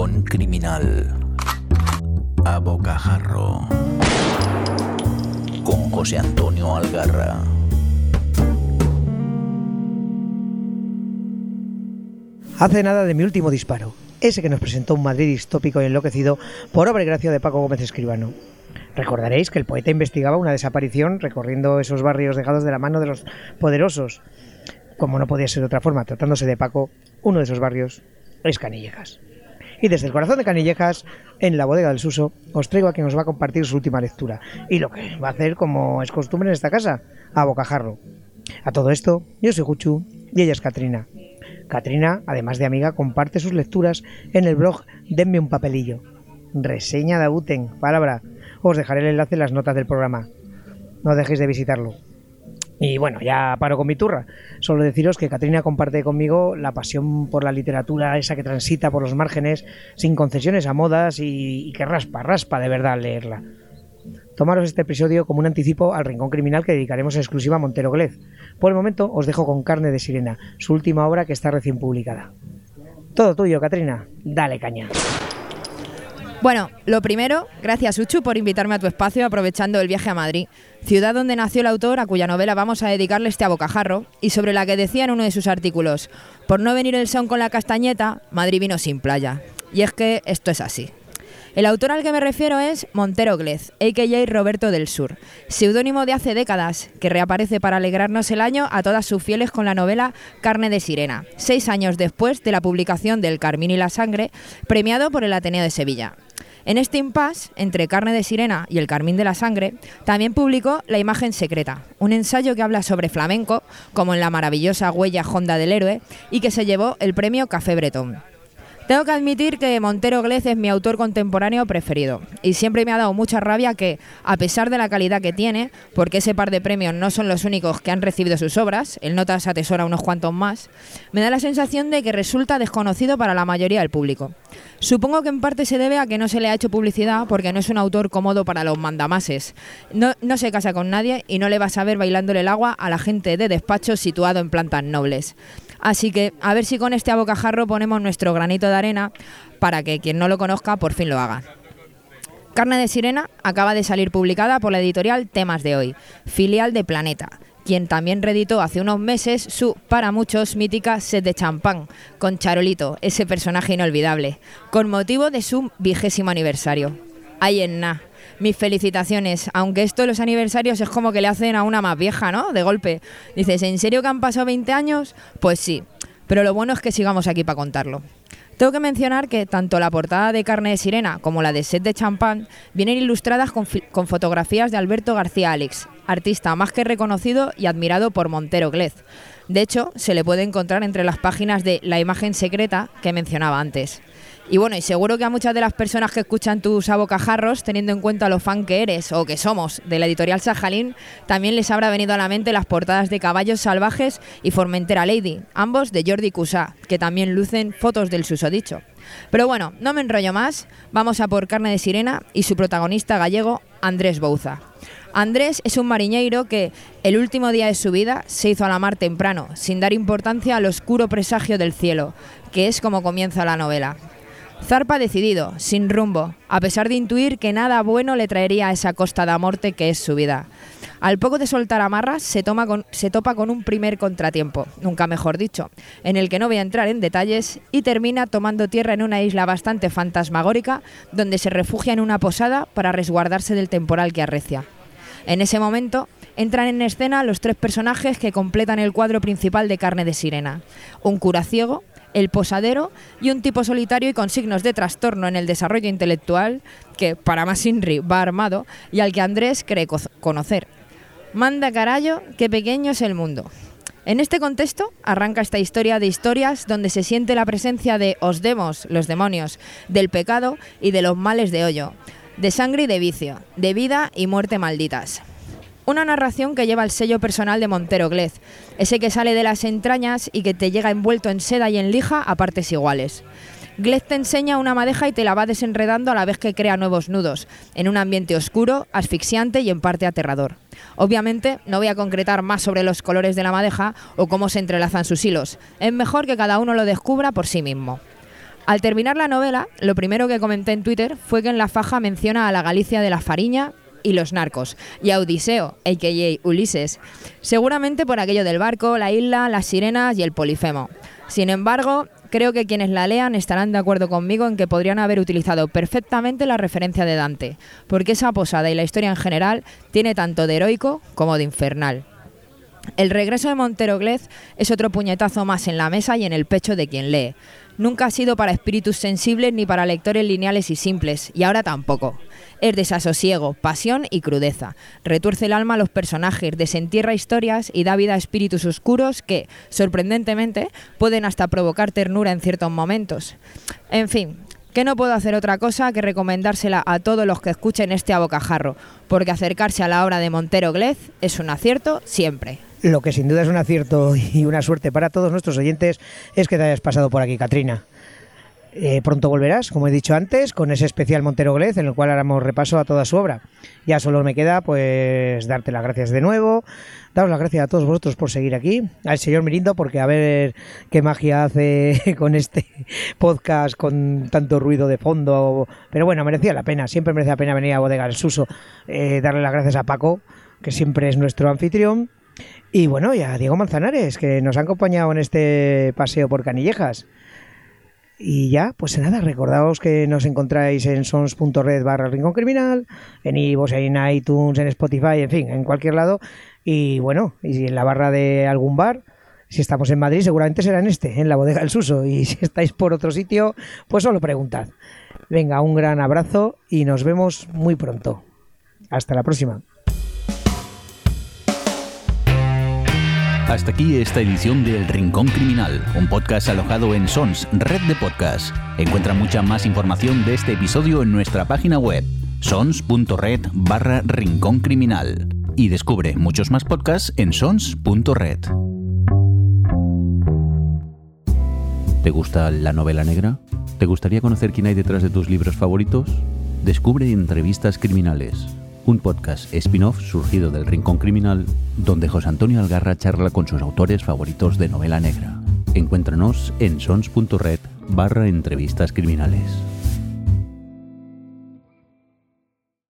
Criminal. A Bocajarro. Con José Antonio Algarra. Hace nada de mi último disparo, ese que nos presentó un Madrid distópico y enloquecido por obra y gracia de Paco Gómez Escribano. Recordaréis que el poeta investigaba una desaparición recorriendo esos barrios dejados de la mano de los poderosos. Como no podía ser de otra forma, tratándose de Paco, uno de esos barrios es Canillejas. Y desde el corazón de Canillejas, en la bodega del Suso, os traigo a quien nos va a compartir su última lectura. Y lo que va a hacer, como es costumbre en esta casa, a bocajarro. A todo esto, yo soy Juchu y ella es Katrina. Katrina, además de amiga, comparte sus lecturas en el blog Denme un papelillo. Reseña de Abuten, palabra. Os dejaré el enlace en las notas del programa. No dejéis de visitarlo. Y bueno, ya paro con mi turra. Solo deciros que Katrina comparte conmigo la pasión por la literatura, esa que transita por los márgenes, sin concesiones a modas y, que raspa, raspa de verdad leerla. Tomaros este episodio como un anticipo al rincón criminal que dedicaremos en exclusiva a Montero Glez. Por el momento os dejo con Carne de Sirena, su última obra que está recién publicada. Todo tuyo, Katrina. Dale caña. Bueno, lo primero, gracias Uchu por invitarme a tu espacio aprovechando el viaje a Madrid, ciudad donde nació el autor a cuya novela vamos a dedicarle este abocajarro y sobre la que decía en uno de sus artículos, por no venir el son con la castañeta, Madrid vino sin playa. Y es que esto es así. El autor al que me refiero es Montero Glez, a.k.a. Roberto del Sur, seudónimo de hace décadas, que reaparece para alegrarnos el año a todas sus fieles con la novela Carne de Sirena, seis años después de la publicación del Carmín y la Sangre, premiado por el Ateneo de Sevilla. En este impasse entre Carne de Sirena y El Carmín de la Sangre, también publicó La Imagen Secreta, un ensayo que habla sobre flamenco, como en la maravillosa huella Honda del Héroe, y que se llevó el premio Café Bretón. Tengo que admitir que Montero Glez es mi autor contemporáneo preferido y siempre me ha dado mucha rabia que, a pesar de la calidad que tiene, porque ese par de premios no son los únicos que han recibido sus obras, el Notas atesora unos cuantos más, me da la sensación de que resulta desconocido para la mayoría del público. Supongo que en parte se debe a que no se le ha hecho publicidad porque no es un autor cómodo para los mandamases. No, no se casa con nadie y no le vas a ver bailándole el agua a la gente de despacho situado en plantas nobles. Así que a ver si con este abocajarro ponemos nuestro granito de arena para que quien no lo conozca por fin lo haga. Carne de Sirena acaba de salir publicada por la editorial Temas de Hoy, filial de Planeta, quien también reeditó hace unos meses su, para muchos, mítica set de champán, con Charolito, ese personaje inolvidable, con motivo de su vigésimo aniversario. Ahí en na. Mis felicitaciones, aunque esto de los aniversarios es como que le hacen a una más vieja, ¿no? De golpe. Dices, ¿en serio que han pasado 20 años? Pues sí, pero lo bueno es que sigamos aquí para contarlo. Tengo que mencionar que tanto la portada de Carne de Sirena como la de Set de Champán vienen ilustradas con, fotografías de Alberto García Alex, artista más que reconocido y admirado por Montero Glez. De hecho, se le puede encontrar entre las páginas de La imagen secreta que mencionaba antes. Y bueno, y seguro que a muchas de las personas que escuchan tus abocajarros, teniendo en cuenta lo fan que eres o que somos de la editorial Sajalín, también les habrá venido a la mente las portadas de Caballos Salvajes y Formentera Lady, ambos de Jordi Cusá, que también lucen fotos del susodicho. Pero bueno, no me enrollo más, vamos a por Carne de Sirena y su protagonista gallego, Andrés Bouza. Andrés es un mariñeiro que, el último día de su vida, se hizo a la mar temprano, sin dar importancia al oscuro presagio del cielo, que es como comienza la novela. Zarpa decidido, sin rumbo, a pesar de intuir que nada bueno le traería a esa costa de muerte que es su vida. Al poco de soltar amarras, se, toma con, se topa con un primer contratiempo, nunca mejor dicho, en el que no voy a entrar en detalles, y termina tomando tierra en una isla bastante fantasmagórica, donde se refugia en una posada para resguardarse del temporal que arrecia. En ese momento, entran en escena los tres personajes que completan el cuadro principal de Carne de Sirena. Un cura ciego, el posadero y un tipo solitario y con signos de trastorno en el desarrollo intelectual que, para más Inri, va armado y al que Andrés cree conocer. Manda carallo, qué pequeño es el mundo. En este contexto arranca esta historia de historias donde se siente la presencia de os demos, los demonios, del pecado y de los males de hoyo, de sangre y de vicio, de vida y muerte malditas. Una narración que lleva el sello personal de Montero Glez, ese que sale de las entrañas y que te llega envuelto en seda y en lija a partes iguales. Glez te enseña una madeja y te la va desenredando a la vez que crea nuevos nudos, en un ambiente oscuro, asfixiante y en parte aterrador. Obviamente no voy a concretar más sobre los colores de la madeja o cómo se entrelazan sus hilos. Es mejor que cada uno lo descubra por sí mismo. Al terminar la novela, lo primero que comenté en Twitter fue que en la faja menciona a la Galicia de la Fariña y los narcos, y a Odiseo, a.k.a. Ulises, seguramente por aquello del barco, la isla, las sirenas y el polifemo. Sin embargo, creo que quienes la lean estarán de acuerdo conmigo en que podrían haber utilizado perfectamente la referencia de Dante, porque esa posada y la historia en general tiene tanto de heroico como de infernal. El regreso de Montero Glez es otro puñetazo más en la mesa y en el pecho de quien lee. Nunca ha sido para espíritus sensibles ni para lectores lineales y simples, y ahora tampoco. Es desasosiego, pasión y crudeza. Retuerce el alma a los personajes, desentierra historias y da vida a espíritus oscuros que, sorprendentemente, pueden hasta provocar ternura en ciertos momentos. En fin, que no puedo hacer otra cosa que recomendársela a todos los que escuchen este abocajarro, porque acercarse a la obra de Montero Glez es un acierto siempre. Lo que sin duda es un acierto y una suerte para todos nuestros oyentes es que te hayas pasado por aquí, Katrina. Eh, pronto volverás, como he dicho antes, con ese especial Montero Glez en el cual haremos repaso a toda su obra. Ya solo me queda pues darte las gracias de nuevo, daros las gracias a todos vosotros por seguir aquí, al señor Mirindo porque a ver qué magia hace con este podcast con tanto ruido de fondo, pero bueno, merecía la pena, siempre merece la pena venir a Bodega del Suso, eh, darle las gracias a Paco, que siempre es nuestro anfitrión, y bueno, y a Diego Manzanares, que nos ha acompañado en este paseo por Canillejas. Y ya, pues nada, recordaos que nos encontráis en sons.red barra Rincón Criminal, en iVoox, en iTunes, en Spotify, en fin, en cualquier lado. Y bueno, y en la barra de algún bar, si estamos en Madrid, seguramente será en este, en la bodega del Suso. Y si estáis por otro sitio, pues solo preguntad. Venga, un gran abrazo y nos vemos muy pronto. Hasta la próxima. Hasta aquí esta edición de El Rincón Criminal, un podcast alojado en Sons, red de podcast. Encuentra mucha más información de este episodio en nuestra página web, sons.red barra Rincón Criminal. Y descubre muchos más podcasts en sons.red. ¿Te gusta la novela negra? ¿Te gustaría conocer quién hay detrás de tus libros favoritos? Descubre Entrevistas Criminales un podcast spin-off surgido del Rincón Criminal, donde José Antonio Algarra charla con sus autores favoritos de novela negra. Encuéntranos en sons.red barra entrevistas criminales.